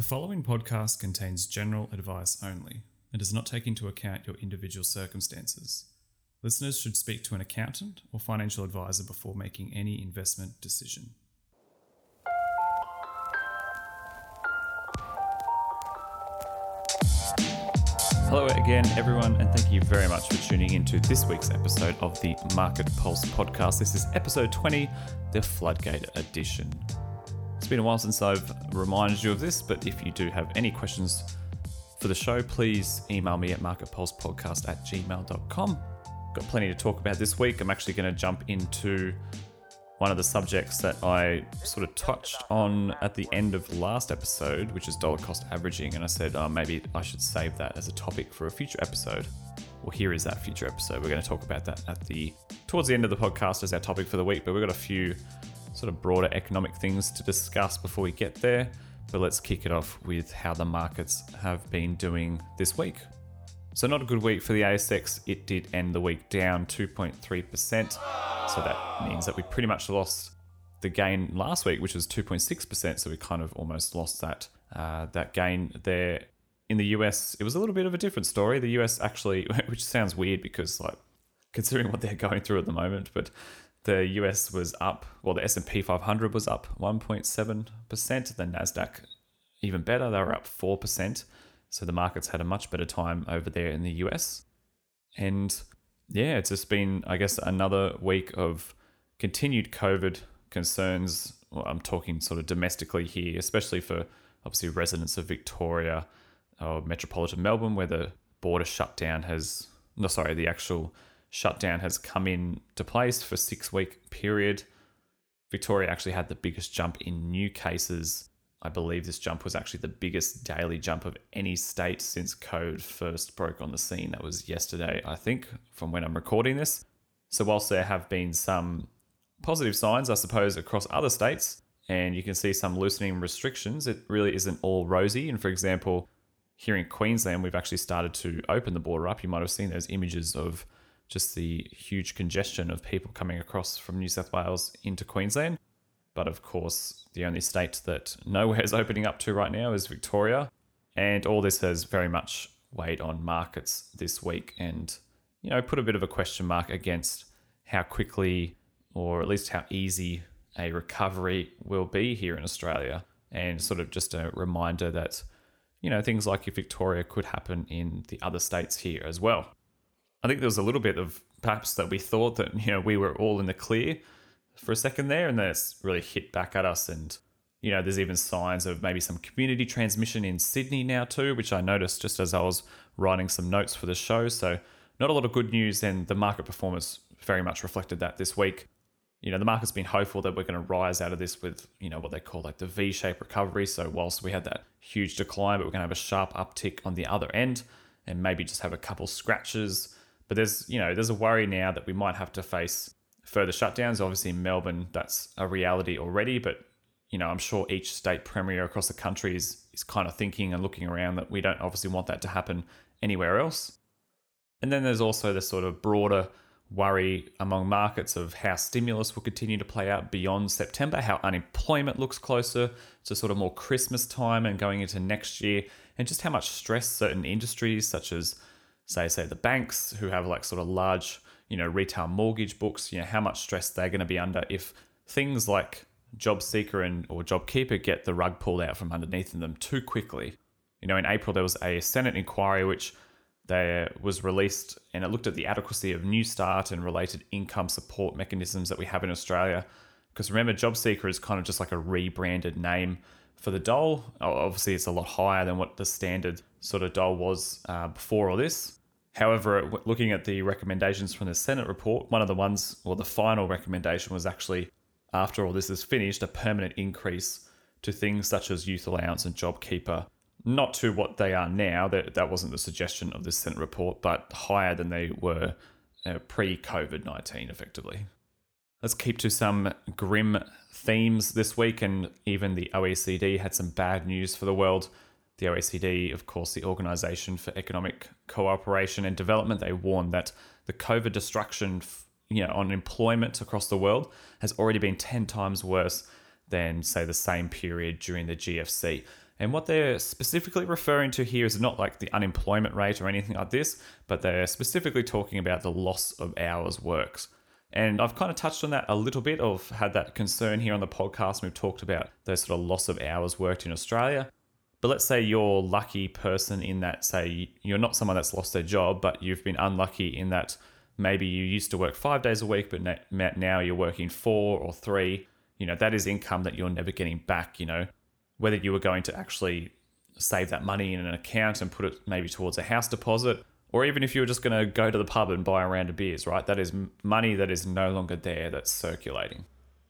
The following podcast contains general advice only and does not take into account your individual circumstances. Listeners should speak to an accountant or financial advisor before making any investment decision. Hello again, everyone, and thank you very much for tuning into this week's episode of the Market Pulse podcast. This is episode 20, the Floodgate edition. Been a while since I've reminded you of this, but if you do have any questions for the show, please email me at marketpulsepodcast at gmail.com. Got plenty to talk about this week. I'm actually going to jump into one of the subjects that I sort of touched on at the end of last episode, which is dollar cost averaging. And I said oh, maybe I should save that as a topic for a future episode. Well, here is that future episode. We're going to talk about that at the towards the end of the podcast as our topic for the week. But we've got a few sort of broader economic things to discuss before we get there. But let's kick it off with how the markets have been doing this week. So, not a good week for the ASX. It did end the week down 2.3%. So, that means that we pretty much lost the gain last week, which was 2.6%. So, we kind of almost lost that, uh, that gain there. In the US, it was a little bit of a different story. The US actually, which sounds weird because, like, considering what they're going through at the moment, but the US was up, well, the S&P 500 was up 1.7%, the Nasdaq even better, they were up 4%. So the markets had a much better time over there in the US. And yeah, it's just been, I guess, another week of continued COVID concerns. Well, I'm talking sort of domestically here, especially for obviously residents of Victoria or metropolitan Melbourne, where the border shutdown has, no, sorry, the actual shutdown has come into place for six week period. Victoria actually had the biggest jump in new cases. I believe this jump was actually the biggest daily jump of any state since code first broke on the scene. That was yesterday, I think, from when I'm recording this. So, whilst there have been some positive signs, I suppose, across other states, and you can see some loosening restrictions, it really isn't all rosy. And for example, here in Queensland, we've actually started to open the border up. You might have seen those images of just the huge congestion of people coming across from New South Wales into Queensland. But of course, the only state that nowhere is opening up to right now is Victoria. And all this has very much weighed on markets this week and, you know, put a bit of a question mark against how quickly or at least how easy a recovery will be here in Australia. And sort of just a reminder that, you know, things like Victoria could happen in the other states here as well. I think there was a little bit of perhaps that we thought that you know we were all in the clear for a second there, and then it's really hit back at us. And you know, there's even signs of maybe some community transmission in Sydney now too, which I noticed just as I was writing some notes for the show. So not a lot of good news, and the market performance very much reflected that this week. You know, the market's been hopeful that we're going to rise out of this with, you know, what they call like the V shaped recovery. So, whilst we had that huge decline, but we're going to have a sharp uptick on the other end and maybe just have a couple scratches but there's, you know, there's a worry now that we might have to face further shutdowns. Obviously, in Melbourne, that's a reality already. But you know, I'm sure each state premier across the country is is kind of thinking and looking around that we don't obviously want that to happen anywhere else. And then there's also the sort of broader worry among markets of how stimulus will continue to play out beyond September, how unemployment looks closer to sort of more Christmas time and going into next year, and just how much stress certain industries such as say say the banks who have like sort of large you know retail mortgage books you know how much stress they're going to be under if things like job seeker and or job keeper get the rug pulled out from underneath them too quickly. You know in april there was a senate inquiry which there was released and it looked at the adequacy of Newstart and related income support mechanisms that we have in australia. Because remember job seeker is kind of just like a rebranded name for the dole. Obviously it's a lot higher than what the standard sort of dole was uh, before all this However, looking at the recommendations from the Senate report, one of the ones, or the final recommendation was actually, after all this is finished, a permanent increase to things such as youth allowance and JobKeeper. Not to what they are now, that, that wasn't the suggestion of this Senate report, but higher than they were uh, pre COVID 19, effectively. Let's keep to some grim themes this week, and even the OECD had some bad news for the world the OECD, of course, the Organization for Economic Cooperation and Development, they warned that the COVID destruction you know, on employment across the world has already been 10 times worse than, say, the same period during the GFC. And what they're specifically referring to here is not like the unemployment rate or anything like this, but they're specifically talking about the loss of hours worked. And I've kind of touched on that a little bit. I've had that concern here on the podcast. We've talked about those sort of loss of hours worked in Australia. But let's say you're lucky person in that, say, you're not someone that's lost their job, but you've been unlucky in that maybe you used to work five days a week, but now you're working four or three. You know, that is income that you're never getting back. You know, whether you were going to actually save that money in an account and put it maybe towards a house deposit, or even if you were just going to go to the pub and buy a round of beers, right? That is money that is no longer there that's circulating.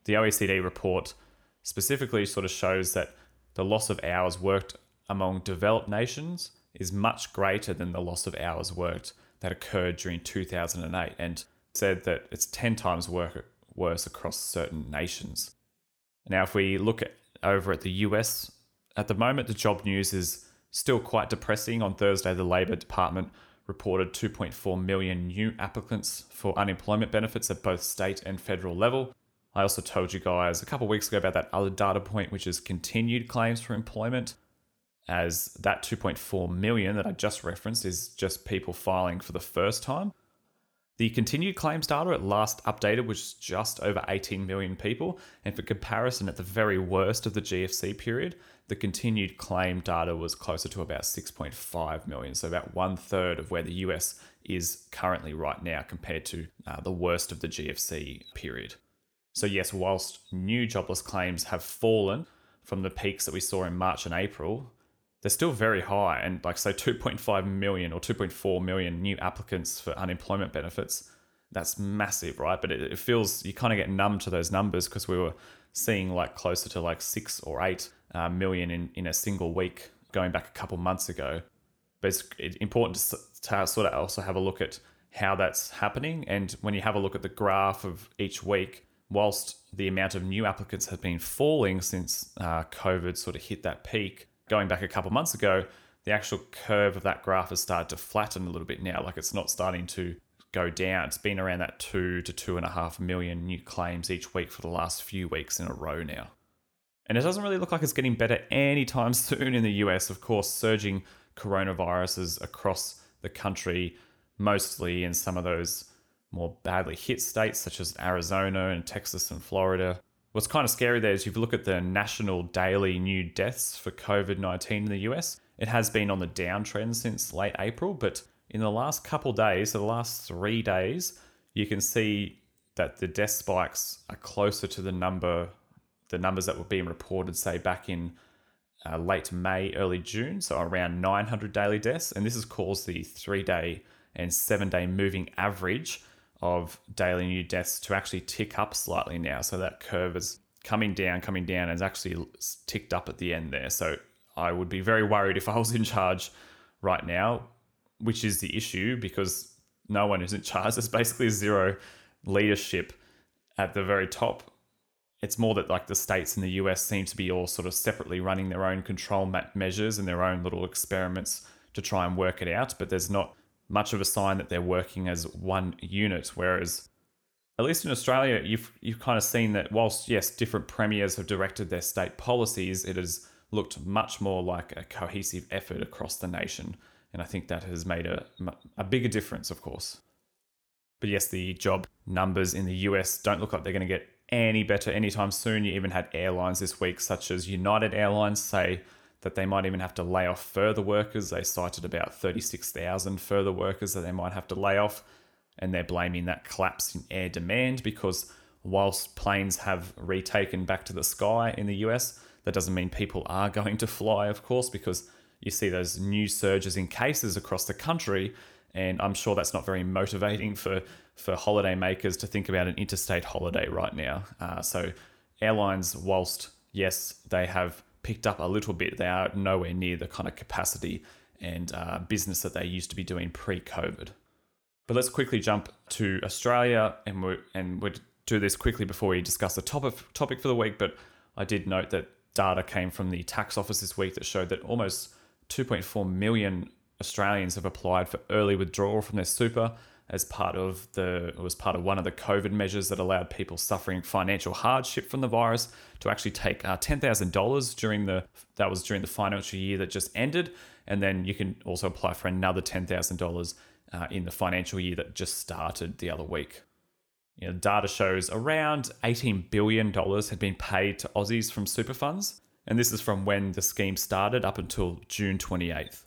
The OECD report specifically sort of shows that the loss of hours worked among developed nations is much greater than the loss of hours worked that occurred during 2008 and said that it's 10 times worse across certain nations. Now, if we look at over at the US, at the moment, the job news is still quite depressing. On Thursday, the Labor Department reported 2.4 million new applicants for unemployment benefits at both state and federal level. I also told you guys a couple weeks ago about that other data point, which is continued claims for employment, as that 2.4 million that I just referenced is just people filing for the first time. The continued claims data at last updated was just over 18 million people, and for comparison, at the very worst of the GFC period, the continued claim data was closer to about 6.5 million, so about one third of where the US is currently right now compared to uh, the worst of the GFC period. So, yes, whilst new jobless claims have fallen from the peaks that we saw in March and April, they're still very high. And like, say, 2.5 million or 2.4 million new applicants for unemployment benefits, that's massive, right? But it, it feels you kind of get numb to those numbers because we were seeing like closer to like six or eight uh, million in, in a single week going back a couple months ago. But it's important to, to sort of also have a look at how that's happening. And when you have a look at the graph of each week, whilst the amount of new applicants has been falling since uh, COVID sort of hit that peak, going back a couple months ago, the actual curve of that graph has started to flatten a little bit now. Like it's not starting to go down. It's been around that two to two and a half million new claims each week for the last few weeks in a row now. And it doesn't really look like it's getting better anytime soon in the US. Of course, surging coronaviruses across the country, mostly in some of those more badly hit states such as Arizona and Texas and Florida. What's kind of scary there is if you look at the national daily new deaths for COVID 19 in the US, it has been on the downtrend since late April, but in the last couple days, the last three days, you can see that the death spikes are closer to the number, the numbers that were being reported, say back in uh, late May, early June, so around 900 daily deaths, and this has caused the three-day and seven-day moving average of daily new deaths to actually tick up slightly now. So that curve is coming down, coming down, and it's actually ticked up at the end there. So I would be very worried if I was in charge right now, which is the issue because no one is in charge. There's basically zero leadership at the very top. It's more that like the states in the US seem to be all sort of separately running their own control measures and their own little experiments to try and work it out, but there's not much of a sign that they're working as one unit. Whereas, at least in Australia, you've you've kind of seen that whilst yes, different premiers have directed their state policies, it has looked much more like a cohesive effort across the nation, and I think that has made a a bigger difference, of course. But yes, the job numbers in the US don't look like they're going to get any better anytime soon. You even had airlines this week, such as United Airlines, say that they might even have to lay off further workers. They cited about 36,000 further workers that they might have to lay off, and they're blaming that collapse in air demand because whilst planes have retaken back to the sky in the US, that doesn't mean people are going to fly, of course, because you see those new surges in cases across the country, and I'm sure that's not very motivating for for holiday makers to think about an interstate holiday right now. Uh, so airlines, whilst yes, they have picked up a little bit. They are nowhere near the kind of capacity and uh, business that they used to be doing pre-COVID. But let's quickly jump to Australia, and we and we'll do this quickly before we discuss the topic topic for the week. But I did note that data came from the tax office this week that showed that almost 2.4 million Australians have applied for early withdrawal from their super, as part of the it was part of one of the COVID measures that allowed people suffering financial hardship from the virus to actually take uh, ten thousand dollars during the that was during the financial year that just ended, and then you can also apply for another ten thousand uh, dollars in the financial year that just started the other week. You know, data shows around $18 billion had been paid to Aussies from super funds, and this is from when the scheme started up until June 28th.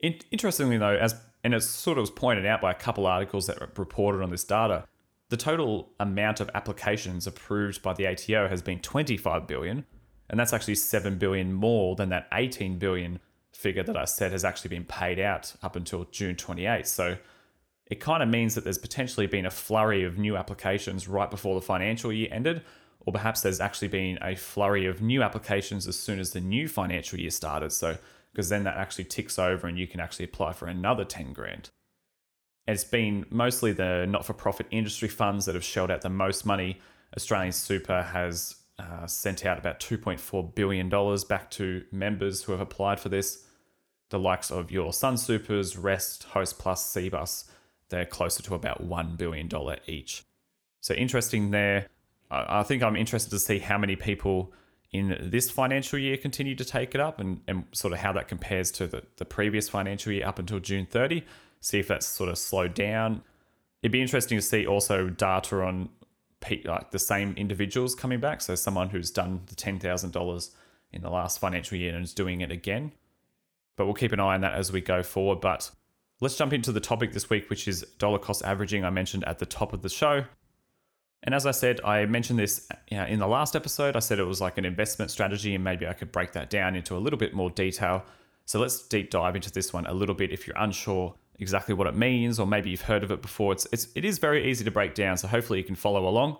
In- interestingly, though, as and it sort of was pointed out by a couple articles that reported on this data, the total amount of applications approved by the ATO has been 25 billion, and that's actually 7 billion more than that 18 billion figure that I said has actually been paid out up until June 28. So it kind of means that there's potentially been a flurry of new applications right before the financial year ended, or perhaps there's actually been a flurry of new applications as soon as the new financial year started. So, because then that actually ticks over and you can actually apply for another 10 grand. It's been mostly the not for profit industry funds that have shelled out the most money. AustralianSuper has uh, sent out about $2.4 billion back to members who have applied for this. The likes of your Sunsupers, Rest, Hostplus, Cbus they're closer to about $1 billion each. So interesting there. I think I'm interested to see how many people in this financial year continue to take it up and, and sort of how that compares to the, the previous financial year up until June 30. See if that's sort of slowed down. It'd be interesting to see also data on like the same individuals coming back. So someone who's done the $10,000 in the last financial year and is doing it again. But we'll keep an eye on that as we go forward. But Let's jump into the topic this week, which is dollar cost averaging, I mentioned at the top of the show. And as I said, I mentioned this in the last episode. I said it was like an investment strategy, and maybe I could break that down into a little bit more detail. So let's deep dive into this one a little bit if you're unsure exactly what it means, or maybe you've heard of it before. It's, it's it is very easy to break down, so hopefully you can follow along.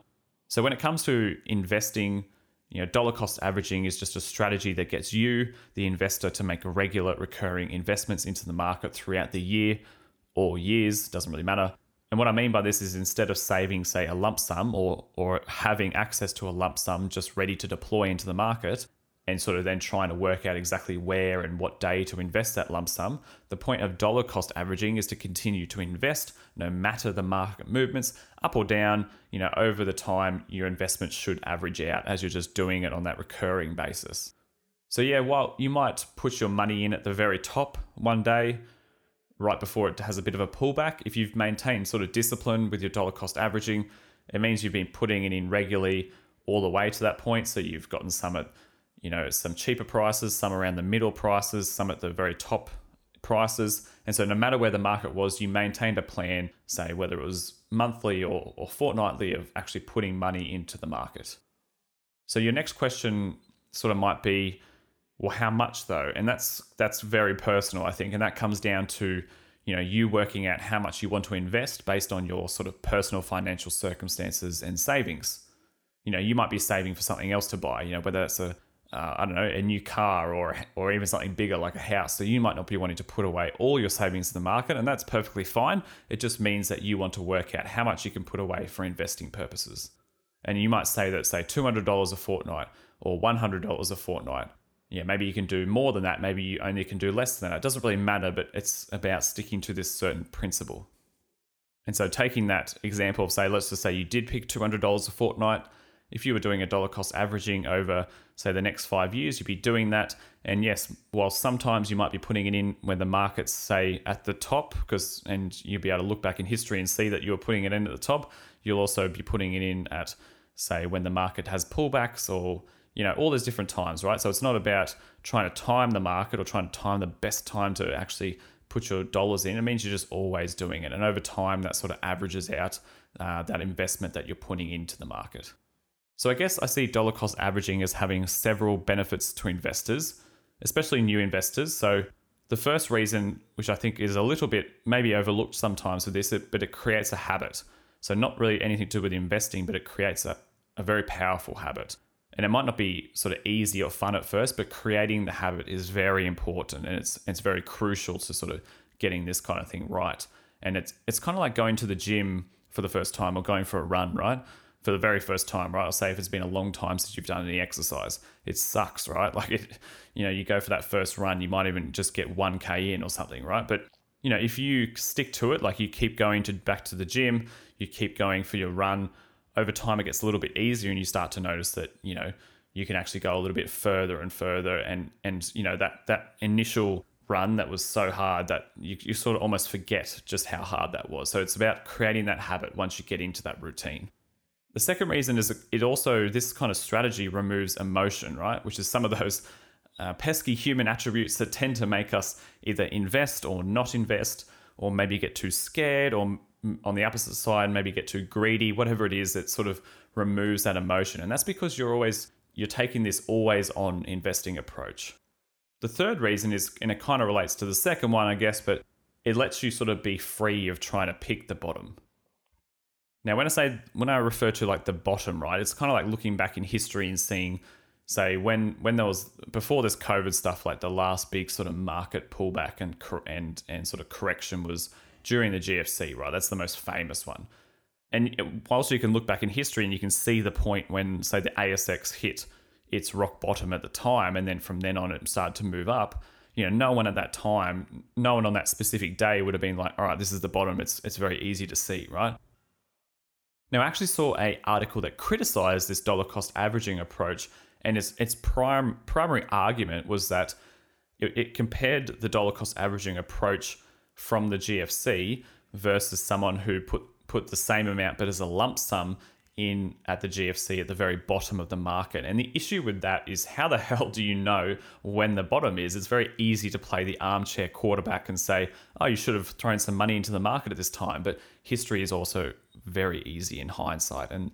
So when it comes to investing, you know, dollar cost averaging is just a strategy that gets you, the investor, to make regular recurring investments into the market throughout the year or years, doesn't really matter. And what I mean by this is instead of saving, say, a lump sum or, or having access to a lump sum just ready to deploy into the market, and sort of then trying to work out exactly where and what day to invest that lump sum. The point of dollar cost averaging is to continue to invest no matter the market movements, up or down, you know, over the time your investment should average out as you're just doing it on that recurring basis. So yeah, while you might put your money in at the very top one day, right before it has a bit of a pullback, if you've maintained sort of discipline with your dollar cost averaging, it means you've been putting it in regularly all the way to that point. So you've gotten some at you know, some cheaper prices, some around the middle prices, some at the very top prices. And so, no matter where the market was, you maintained a plan, say, whether it was monthly or, or fortnightly, of actually putting money into the market. So, your next question sort of might be, well, how much though? And that's that's very personal, I think, and that comes down to you know you working out how much you want to invest based on your sort of personal financial circumstances and savings. You know, you might be saving for something else to buy. You know, whether it's a uh, I don't know, a new car or or even something bigger like a house. So you might not be wanting to put away all your savings in the market, and that's perfectly fine. It just means that you want to work out how much you can put away for investing purposes. And you might say that say two hundred dollars a fortnight or one hundred dollars a fortnight. Yeah, maybe you can do more than that. Maybe you only can do less than that. It doesn't really matter, but it's about sticking to this certain principle. And so, taking that example of say, let's just say you did pick two hundred dollars a fortnight if you were doing a dollar cost averaging over, say, the next five years, you'd be doing that. And yes, while sometimes you might be putting it in when the market's, say, at the top, because and you'll be able to look back in history and see that you're putting it in at the top, you'll also be putting it in at, say, when the market has pullbacks or you know all those different times right so it's not about trying to time the market or trying to time the best time to actually put your dollars in it means you're just always doing it and over time that sort of averages out uh, that investment that you're putting into the market so I guess I see dollar cost averaging as having several benefits to investors, especially new investors. So the first reason, which I think is a little bit maybe overlooked sometimes with this, but it creates a habit. So not really anything to do with investing, but it creates a, a very powerful habit. And it might not be sort of easy or fun at first, but creating the habit is very important and it's it's very crucial to sort of getting this kind of thing right. And it's it's kind of like going to the gym for the first time or going for a run, right? for the very first time, right? I'll say if it's been a long time since you've done any exercise, it sucks, right? Like it, you know, you go for that first run, you might even just get 1K in or something, right? But you know, if you stick to it, like you keep going to back to the gym, you keep going for your run, over time it gets a little bit easier and you start to notice that, you know, you can actually go a little bit further and further and and you know that that initial run that was so hard that you, you sort of almost forget just how hard that was. So it's about creating that habit once you get into that routine. The second reason is it also, this kind of strategy removes emotion, right? Which is some of those uh, pesky human attributes that tend to make us either invest or not invest, or maybe get too scared, or on the opposite side, maybe get too greedy, whatever it is that sort of removes that emotion. And that's because you're always, you're taking this always on investing approach. The third reason is, and it kind of relates to the second one, I guess, but it lets you sort of be free of trying to pick the bottom. Now, when I say when I refer to like the bottom, right, it's kind of like looking back in history and seeing, say, when when there was before this COVID stuff, like the last big sort of market pullback and and and sort of correction was during the GFC, right? That's the most famous one. And whilst you can look back in history and you can see the point when, say, the ASX hit its rock bottom at the time, and then from then on it started to move up. You know, no one at that time, no one on that specific day would have been like, "All right, this is the bottom. It's it's very easy to see, right?" Now, I actually saw a article that criticized this dollar cost averaging approach, and its its prime primary argument was that it, it compared the dollar cost averaging approach from the GFC versus someone who put put the same amount but as a lump sum in at the GFC at the very bottom of the market. And the issue with that is how the hell do you know when the bottom is? It's very easy to play the armchair quarterback and say, oh, you should have thrown some money into the market at this time. But history is also very easy in hindsight. And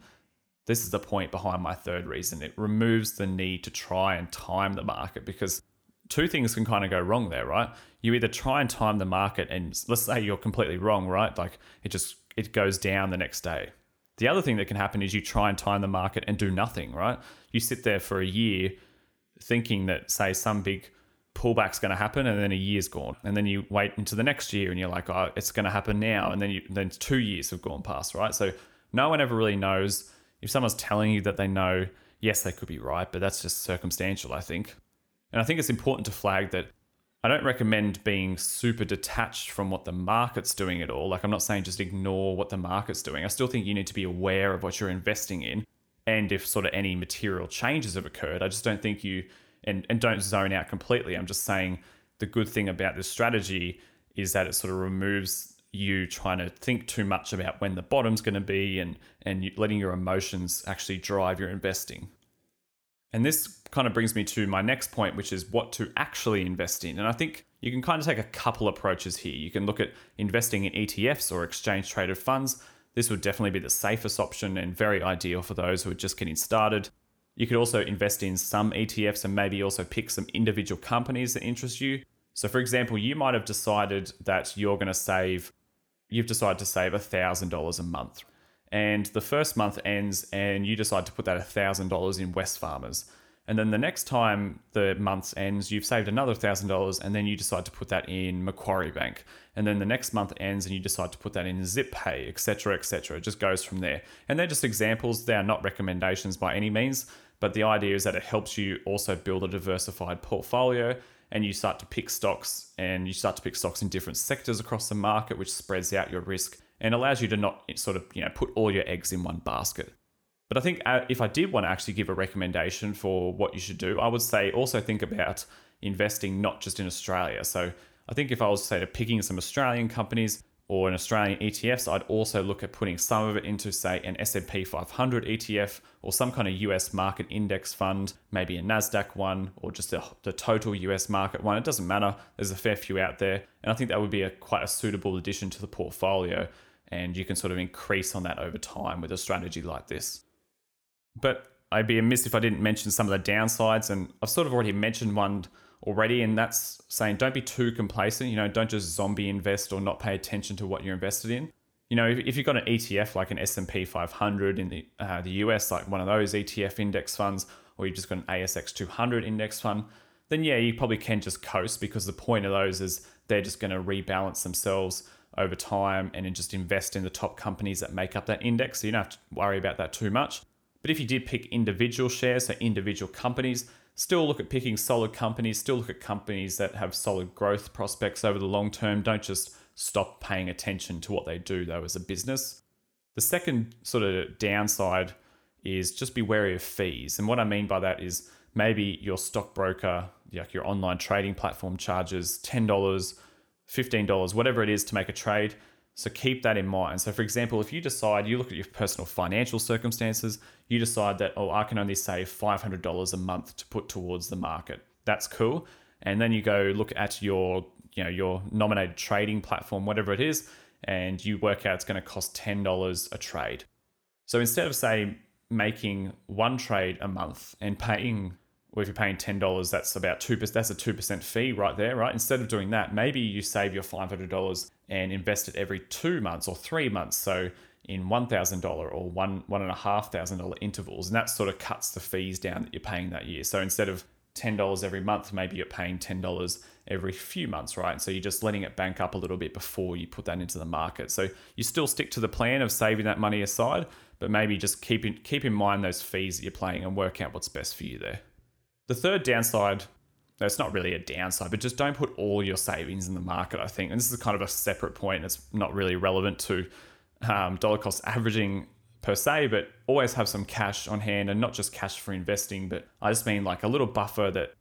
this is the point behind my third reason. It removes the need to try and time the market because two things can kind of go wrong there, right? You either try and time the market and let's say you're completely wrong, right? Like it just it goes down the next day the other thing that can happen is you try and time the market and do nothing, right? You sit there for a year thinking that, say, some big pullback's going to happen and then a year's gone. And then you wait into the next year and you're like, oh, it's going to happen now. And then you, then two years have gone past, right? So no one ever really knows. If someone's telling you that they know, yes, they could be right, but that's just circumstantial, I think. And I think it's important to flag that I don't recommend being super detached from what the market's doing at all. Like, I'm not saying just ignore what the market's doing. I still think you need to be aware of what you're investing in and if sort of any material changes have occurred. I just don't think you, and, and don't zone out completely. I'm just saying the good thing about this strategy is that it sort of removes you trying to think too much about when the bottom's going to be and, and letting your emotions actually drive your investing. And this kind of brings me to my next point, which is what to actually invest in. And I think you can kind of take a couple approaches here. You can look at investing in ETFs or exchange traded funds. This would definitely be the safest option and very ideal for those who are just getting started. You could also invest in some ETFs and maybe also pick some individual companies that interest you. So, for example, you might have decided that you're going to save, you've decided to save $1,000 a month and the first month ends and you decide to put that $1,000 in Wesfarmers. And then the next time the month ends, you've saved another $1,000 and then you decide to put that in Macquarie Bank. And then the next month ends and you decide to put that in ZipPay, etc., etc. It just goes from there. And they're just examples. They are not recommendations by any means, but the idea is that it helps you also build a diversified portfolio and you start to pick stocks and you start to pick stocks in different sectors across the market, which spreads out your risk and allows you to not sort of you know put all your eggs in one basket. But I think uh, if I did want to actually give a recommendation for what you should do, I would say also think about investing not just in Australia. So I think if I was say to picking some Australian companies, or an Australian ETFs, I'd also look at putting some of it into, say, an S&P 500 ETF or some kind of US market index fund, maybe a Nasdaq one or just the total US market one. It doesn't matter. There's a fair few out there, and I think that would be a quite a suitable addition to the portfolio, and you can sort of increase on that over time with a strategy like this. But I'd be amiss if I didn't mention some of the downsides, and I've sort of already mentioned one already and that's saying don't be too complacent you know don't just zombie invest or not pay attention to what you're invested in you know if, you've got an etf like an s&p 500 in the, uh, the us like one of those etf index funds or you've just got an asx 200 index fund then yeah you probably can just coast because the point of those is they're just going to rebalance themselves over time and then just invest in the top companies that make up that index so you don't have to worry about that too much but if you did pick individual shares so individual companies still look at picking solid companies, still look at companies that have solid growth prospects over the long term. Don't just stop paying attention to what they do, though, as a business. The second sort of downside is just be wary of fees. And what I mean by that is maybe your stockbroker, like your online trading platform, charges $10, $15, whatever it is to make a trade. So keep that in mind. So, for example, if you decide you look at your personal financial circumstances, you decide that, oh, I can only save $500 a month to put towards the market. That's cool. And then you go look at your, you know, your nominated trading platform, whatever it is, and you work out it's going to cost $10 a trade. So instead of say making one trade a month and paying well, if you're paying ten dollars, that's about two. That's a two percent fee right there, right? Instead of doing that, maybe you save your five hundred dollars and invest it every two months or three months. So in one thousand dollar or one one and a half thousand dollar intervals, and that sort of cuts the fees down that you're paying that year. So instead of ten dollars every month, maybe you're paying ten dollars every few months, right? So you're just letting it bank up a little bit before you put that into the market. So you still stick to the plan of saving that money aside, but maybe just keep in, keep in mind those fees that you're paying and work out what's best for you there. The third downside, no, it's not really a downside, but just don't put all your savings in the market, I think. And this is kind of a separate point. It's not really relevant to um, dollar cost averaging per se, but always have some cash on hand and not just cash for investing, but I just mean like a little buffer that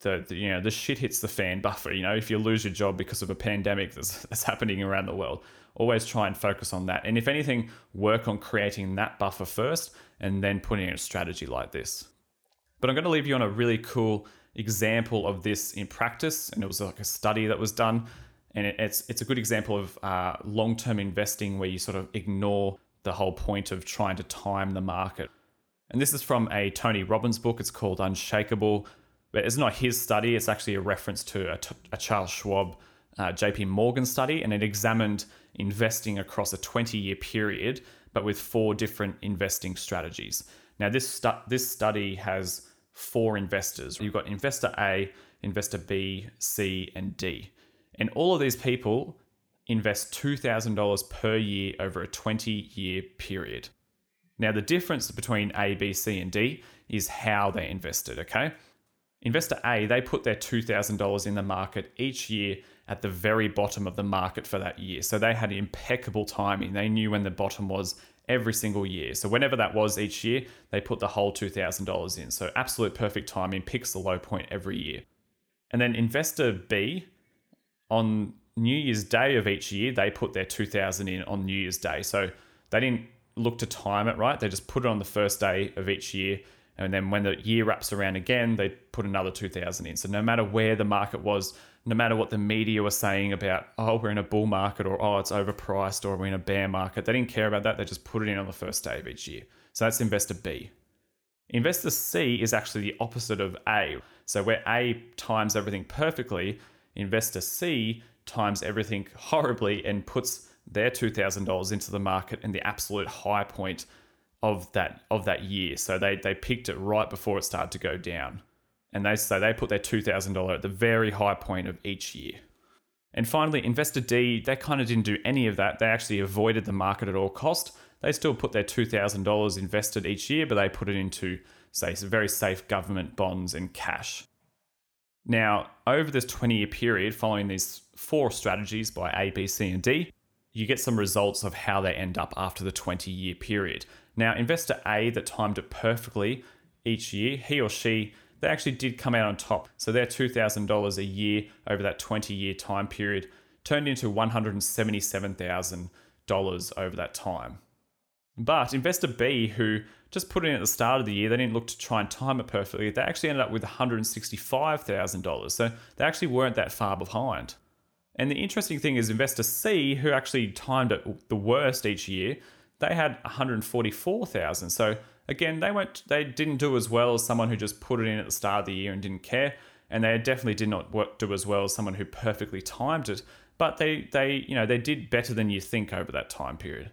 the, the, you know the shit hits the fan buffer. You know, if you lose your job because of a pandemic that's, that's happening around the world, always try and focus on that. And if anything, work on creating that buffer first, and then putting in a strategy like this. But I'm going to leave you on a really cool example of this in practice, and it was like a study that was done, and it's it's a good example of uh, long term investing where you sort of ignore the whole point of trying to time the market. And this is from a Tony Robbins book. It's called Unshakeable, but it's not his study. It's actually a reference to a, a Charles Schwab, uh, J.P. Morgan study, and it examined investing across a 20 year period, but with four different investing strategies. Now, this stu- this study has four investors. You've got investor A, investor B, C, and D. And all of these people invest $2,000 per year over a 20 year period. Now, the difference between A, B, C, and D is how they invested, okay? Investor A, they put their $2,000 in the market each year at the very bottom of the market for that year. So they had impeccable timing. They knew when the bottom was every single year. So whenever that was each year, they put the whole $2,000 in. So absolute perfect timing, picks the low point every year. And then investor B, on New Year's Day of each year, they put their 2000 in on New Year's Day. So they didn't look to time it right. They just put it on the first day of each year. And then when the year wraps around again, they put another 2000 in. So no matter where the market was, no matter what the media were saying about, oh, we're in a bull market or oh, it's overpriced or we're in a bear market, they didn't care about that. They just put it in on the first day of each year. So that's investor B. Investor C is actually the opposite of A. So where A times everything perfectly, investor C times everything horribly and puts their $2,000 into the market in the absolute high point of that of that year. So they they picked it right before it started to go down and they say they put their $2,000 at the very high point of each year. And finally, Investor D, they kind of didn't do any of that. They actually avoided the market at all cost. They still put their $2,000 invested each year, but they put it into, say, very safe government bonds and cash. Now, over this 20 year period, following these four strategies by A, B, C, and D, you get some results of how they end up after the 20 year period. Now, investor A that timed it perfectly each year, he or she they actually did come out on top. So their $2,000 a year over that 20 year time period turned into $177,000 over that time. But investor B, who just put in at the start of the year, they didn't look to try and time it perfectly, they actually ended up with $165,000. So they actually weren't that far behind. And the interesting thing is, investor C, who actually timed it the worst each year, they had 144,000. So again, they went they didn't do as well as someone who just put it in at the start of the year and didn't care, and they definitely did not work, do as well as someone who perfectly timed it. But they they you know they did better than you think over that time period.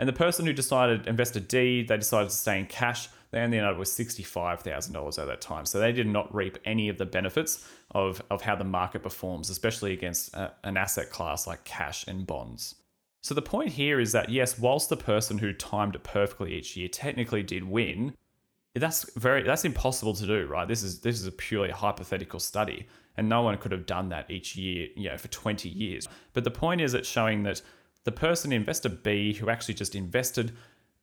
And the person who decided investor D, they decided to stay in cash. They only ended up with sixty-five thousand dollars at that time, so they did not reap any of the benefits of of how the market performs, especially against a, an asset class like cash and bonds. So the point here is that yes, whilst the person who timed it perfectly each year technically did win, that's very that's impossible to do, right? This is this is a purely hypothetical study, and no one could have done that each year, you know, for 20 years. But the point is, it's showing that the person, investor B, who actually just invested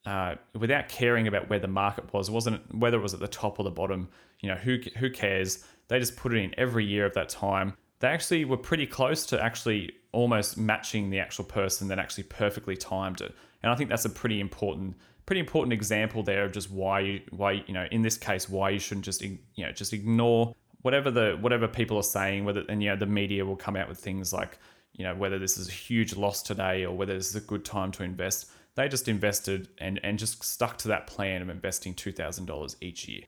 uh, without caring about where the market was, wasn't whether it was at the top or the bottom. You know, who who cares? They just put it in every year of that time. They actually were pretty close to actually almost matching the actual person that actually perfectly timed it. And I think that's a pretty important pretty important example there of just why you why you know in this case why you shouldn't just you know just ignore whatever the whatever people are saying whether and you know the media will come out with things like you know whether this is a huge loss today or whether this is a good time to invest they just invested and and just stuck to that plan of investing $2000 each year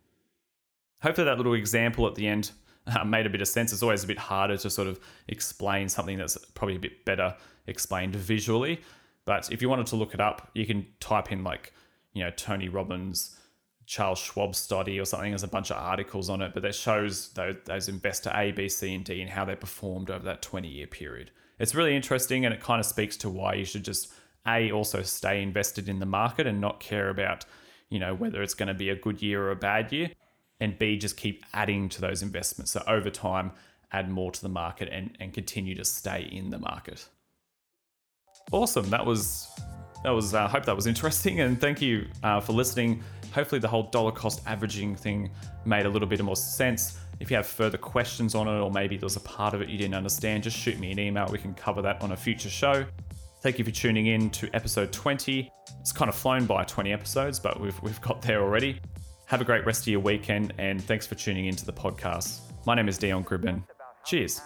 hopefully that little example at the end uh, made a bit of sense it's always a bit harder to sort of explain something that's probably a bit better explained visually but if you wanted to look it up you can type in like you know Tony Robbins, Charles Schwab study or something. There's a bunch of articles on it, but that shows those, those investor A, B, C, and D and how they performed over that 20 year period. It's really interesting, and it kind of speaks to why you should just a also stay invested in the market and not care about you know whether it's going to be a good year or a bad year, and B just keep adding to those investments. So over time, add more to the market and, and continue to stay in the market. Awesome. That was that was I uh, hope that was interesting and thank you uh, for listening. Hopefully the whole dollar cost averaging thing made a little bit more sense. If you have further questions on it or maybe there's a part of it you didn't understand, just shoot me an email. We can cover that on a future show. Thank you for tuning in to episode 20. It's kind of flown by 20 episodes, but we've, we've got there already. Have a great rest of your weekend and thanks for tuning into the podcast. My name is Dion Gribben. Cheers.